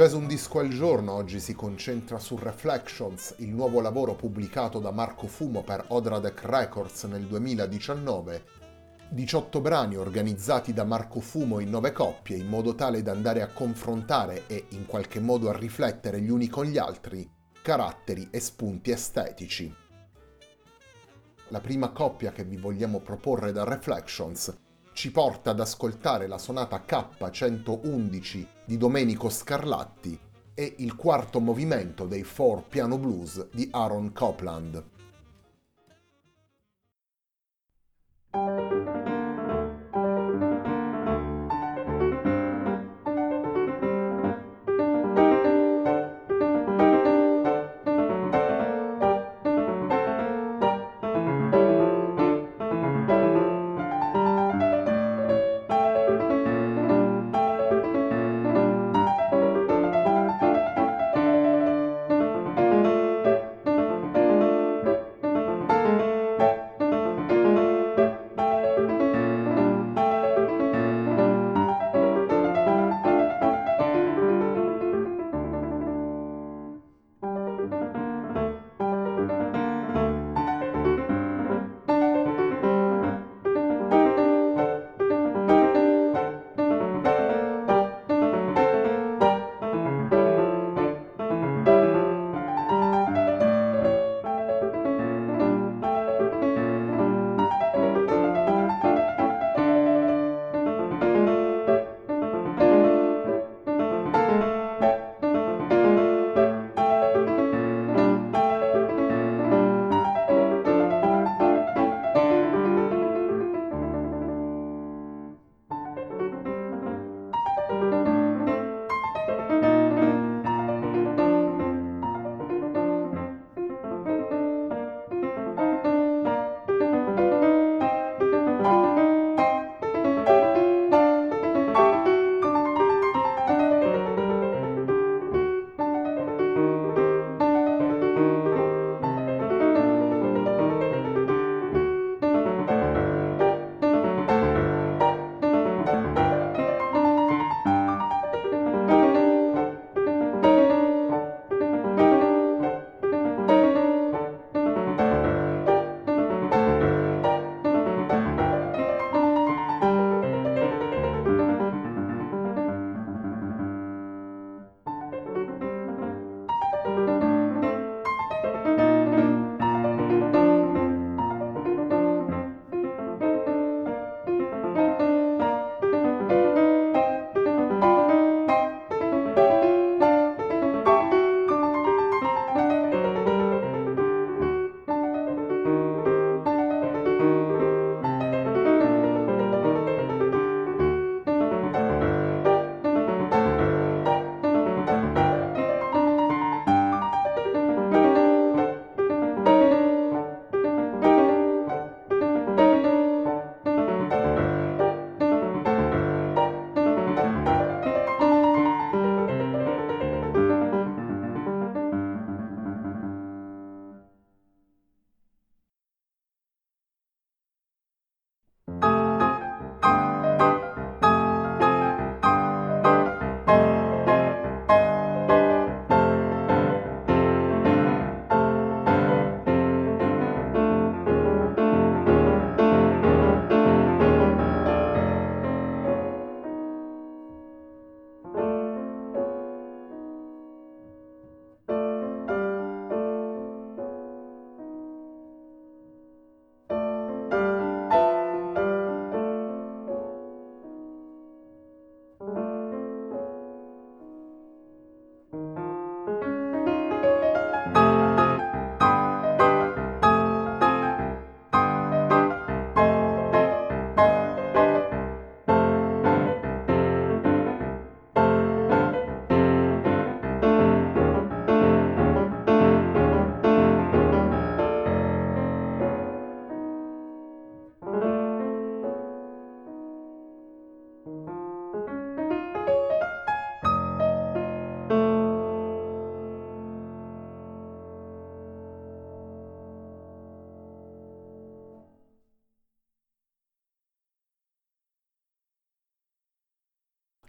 Jazz Un Disco al Giorno oggi si concentra su Reflections, il nuovo lavoro pubblicato da Marco Fumo per Odradek Records nel 2019. 18 brani organizzati da Marco Fumo in 9 coppie in modo tale da andare a confrontare e in qualche modo a riflettere gli uni con gli altri caratteri e spunti estetici. La prima coppia che vi vogliamo proporre da Reflections ci porta ad ascoltare la sonata K111 di Domenico Scarlatti e il quarto movimento dei Four Piano Blues di Aaron Copland.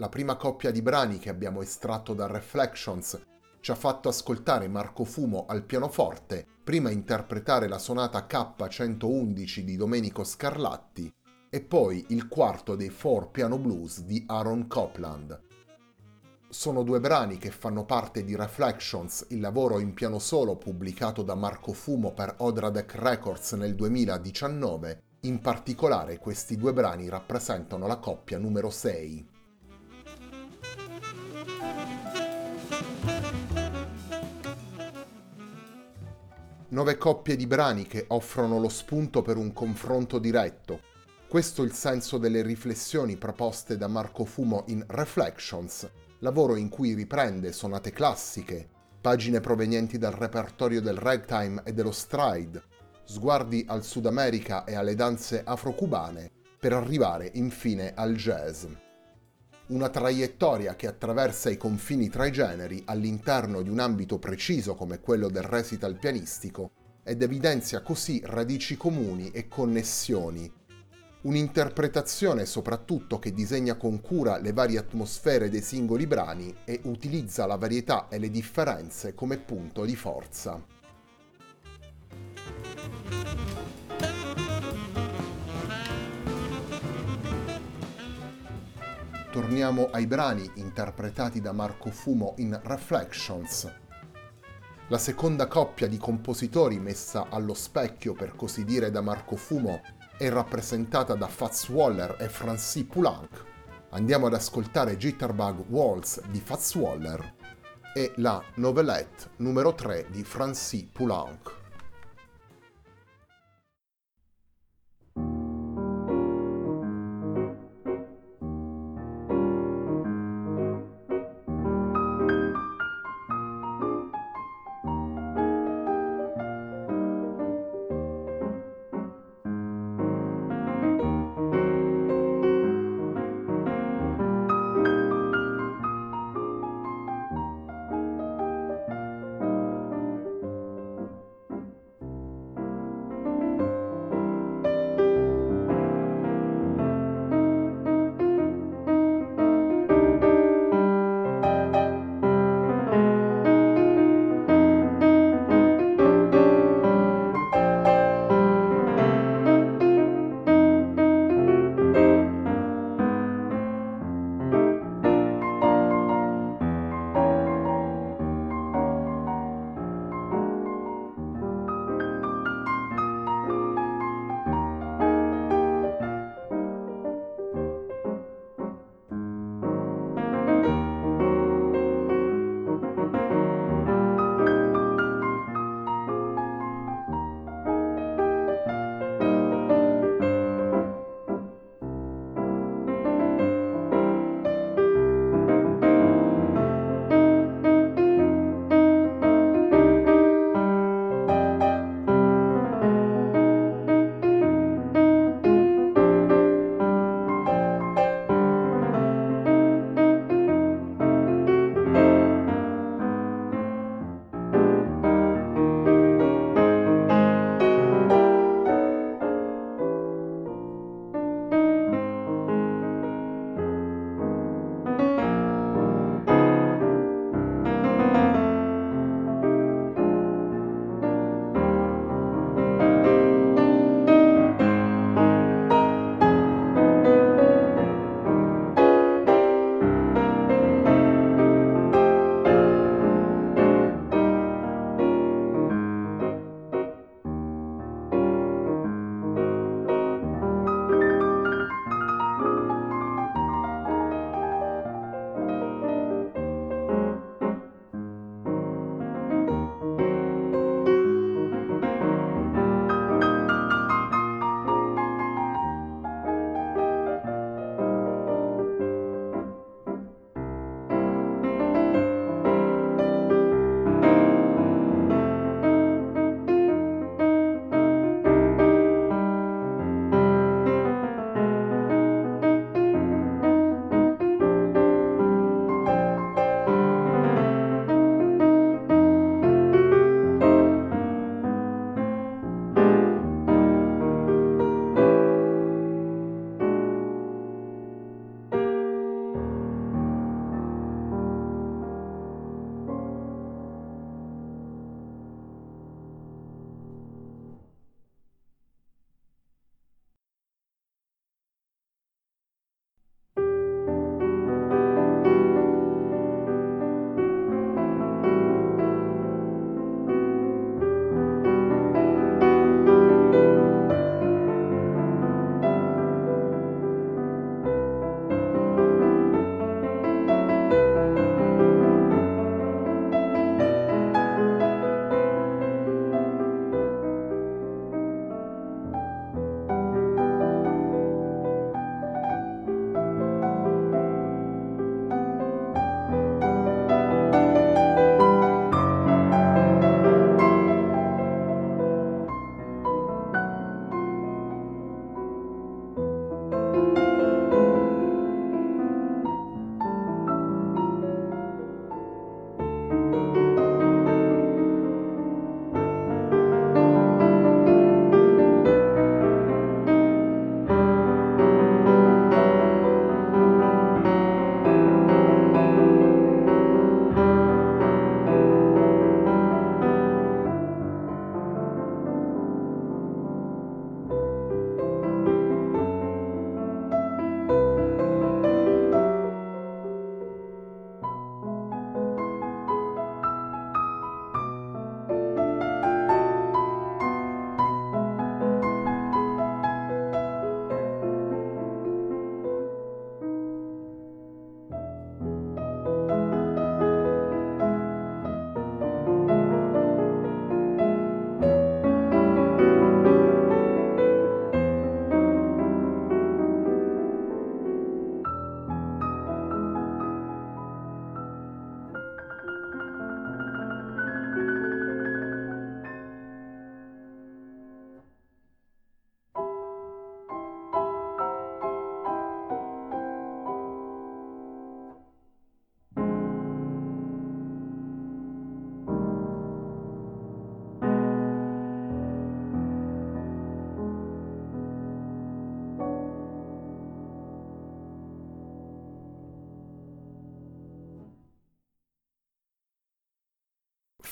La prima coppia di brani che abbiamo estratto da Reflections ci ha fatto ascoltare Marco Fumo al pianoforte, prima interpretare la sonata K111 di Domenico Scarlatti e poi il quarto dei Four Piano Blues di Aaron Copland. Sono due brani che fanno parte di Reflections, il lavoro in piano solo pubblicato da Marco Fumo per Odradek Records nel 2019. In particolare questi due brani rappresentano la coppia numero 6. Nove coppie di brani che offrono lo spunto per un confronto diretto. Questo è il senso delle riflessioni proposte da Marco Fumo in Reflections, lavoro in cui riprende sonate classiche, pagine provenienti dal repertorio del ragtime e dello stride, sguardi al Sud America e alle danze afro-cubane, per arrivare infine al jazz. Una traiettoria che attraversa i confini tra i generi all'interno di un ambito preciso come quello del recital pianistico ed evidenzia così radici comuni e connessioni Un'interpretazione soprattutto che disegna con cura le varie atmosfere dei singoli brani e utilizza la varietà e le differenze come punto di forza. Torniamo ai brani interpretati da Marco Fumo in Reflections. La seconda coppia di compositori messa allo specchio, per così dire, da Marco Fumo è rappresentata da Fats Waller e Francis Poulenc. Andiamo ad ascoltare Jitterbug Waltz di Fats Waller e la Novelette numero 3 di Francis Poulenc.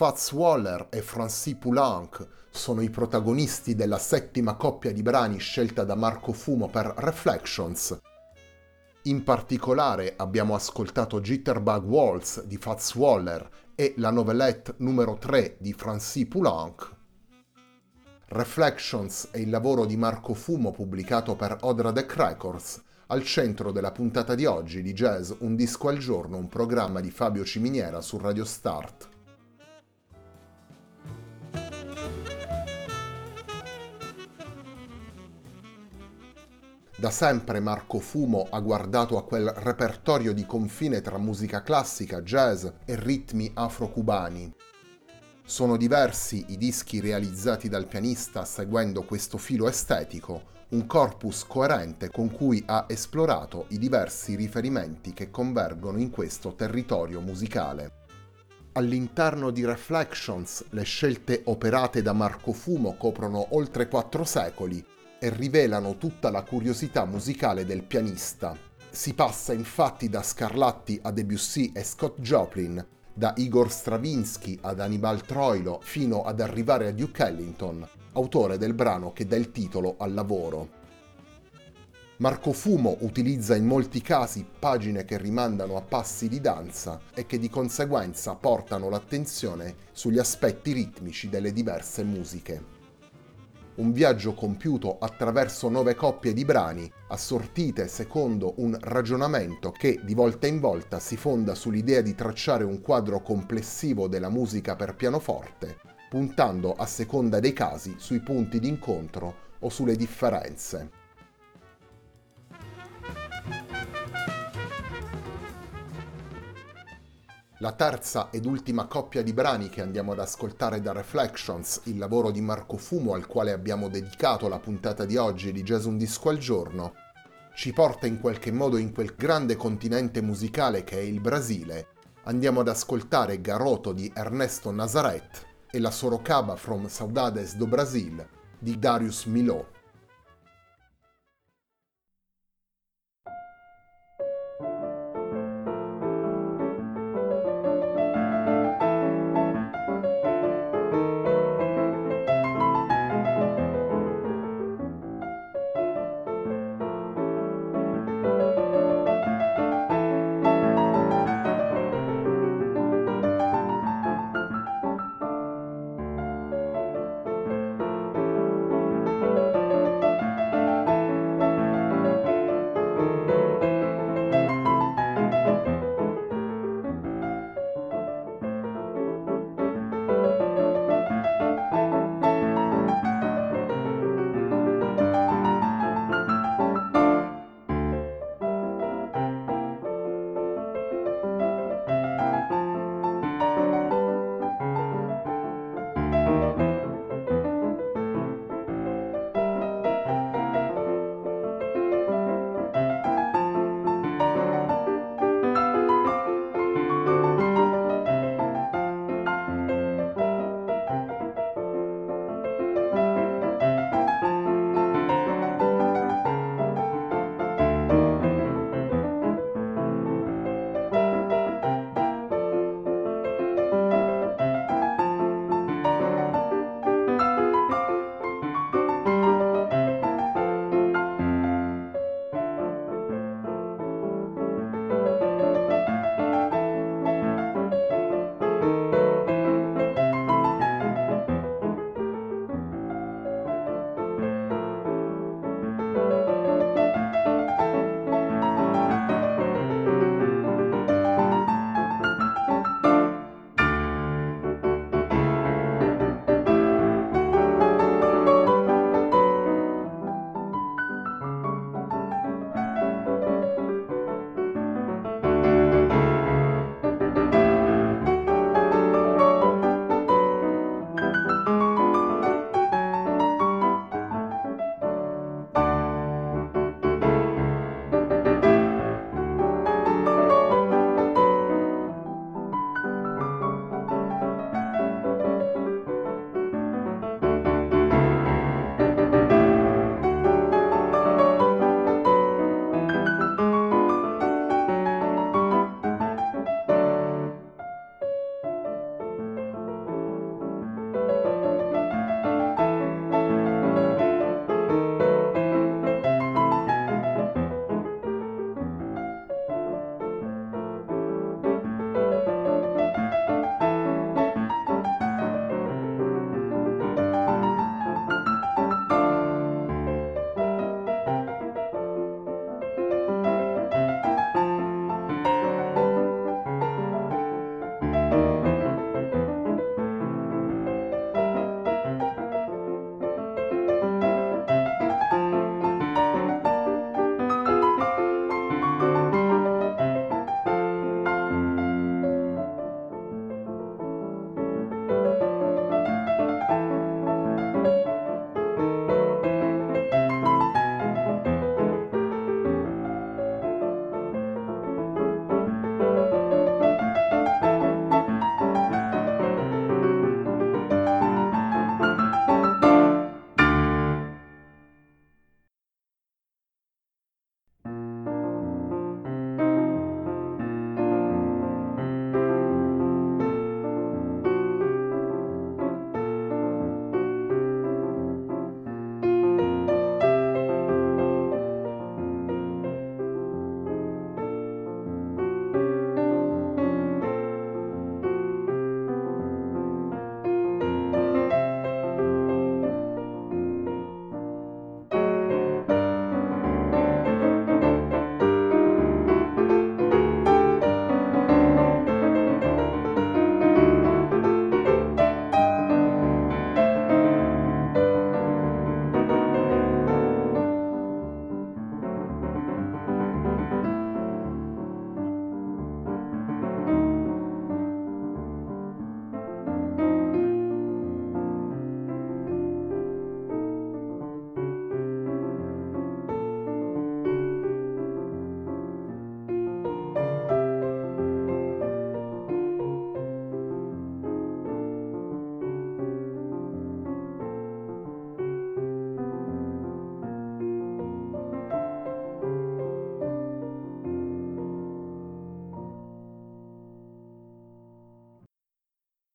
Fats Waller e Francis Poulenc sono i protagonisti della settima coppia di brani scelta da Marco Fumo per Reflections. In particolare abbiamo ascoltato Jitterbug Waltz di Fats Waller e la novelette numero 3 di Francis Poulenc. Reflections è il lavoro di Marco Fumo pubblicato per Odradec Records, al centro della puntata di oggi di Jazz Un disco al giorno, un programma di Fabio Ciminiera su Radio Start. Da sempre Marco Fumo ha guardato a quel repertorio di confine tra musica classica, jazz e ritmi afro-cubani. Sono diversi i dischi realizzati dal pianista seguendo questo filo estetico, un corpus coerente con cui ha esplorato i diversi riferimenti che convergono in questo territorio musicale. All'interno di Reflections le scelte operate da Marco Fumo coprono oltre quattro secoli e rivelano tutta la curiosità musicale del pianista. Si passa infatti da Scarlatti a Debussy e Scott Joplin, da Igor Stravinsky ad Annibal Troilo fino ad arrivare a Duke Ellington, autore del brano che dà il titolo al lavoro. Marco Fumo utilizza in molti casi pagine che rimandano a passi di danza e che di conseguenza portano l'attenzione sugli aspetti ritmici delle diverse musiche un viaggio compiuto attraverso nove coppie di brani, assortite secondo un ragionamento che di volta in volta si fonda sull'idea di tracciare un quadro complessivo della musica per pianoforte, puntando a seconda dei casi sui punti d'incontro o sulle differenze. La terza ed ultima coppia di brani che andiamo ad ascoltare da Reflections, il lavoro di Marco Fumo al quale abbiamo dedicato la puntata di oggi di Jazz Un Disco al Giorno, ci porta in qualche modo in quel grande continente musicale che è il Brasile. Andiamo ad ascoltare Garoto di Ernesto Nazaret e la Sorocaba from Saudades do Brasil di Darius Milhaud.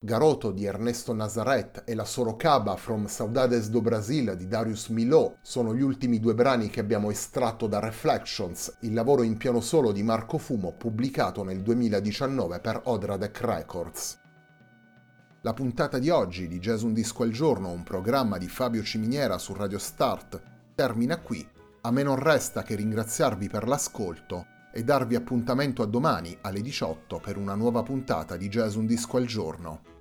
Garoto di Ernesto Nazaret e la Sorocaba from Saudades do Brasil di Darius Milhaud sono gli ultimi due brani che abbiamo estratto da Reflections, il lavoro in piano solo di Marco Fumo pubblicato nel 2019 per Odradek Records. La puntata di oggi di Jazz Un Disco al Giorno, un programma di Fabio Ciminiera su Radio Start, termina qui. A me non resta che ringraziarvi per l'ascolto e darvi appuntamento a domani alle 18 per una nuova puntata di Jazz Un Disco al Giorno.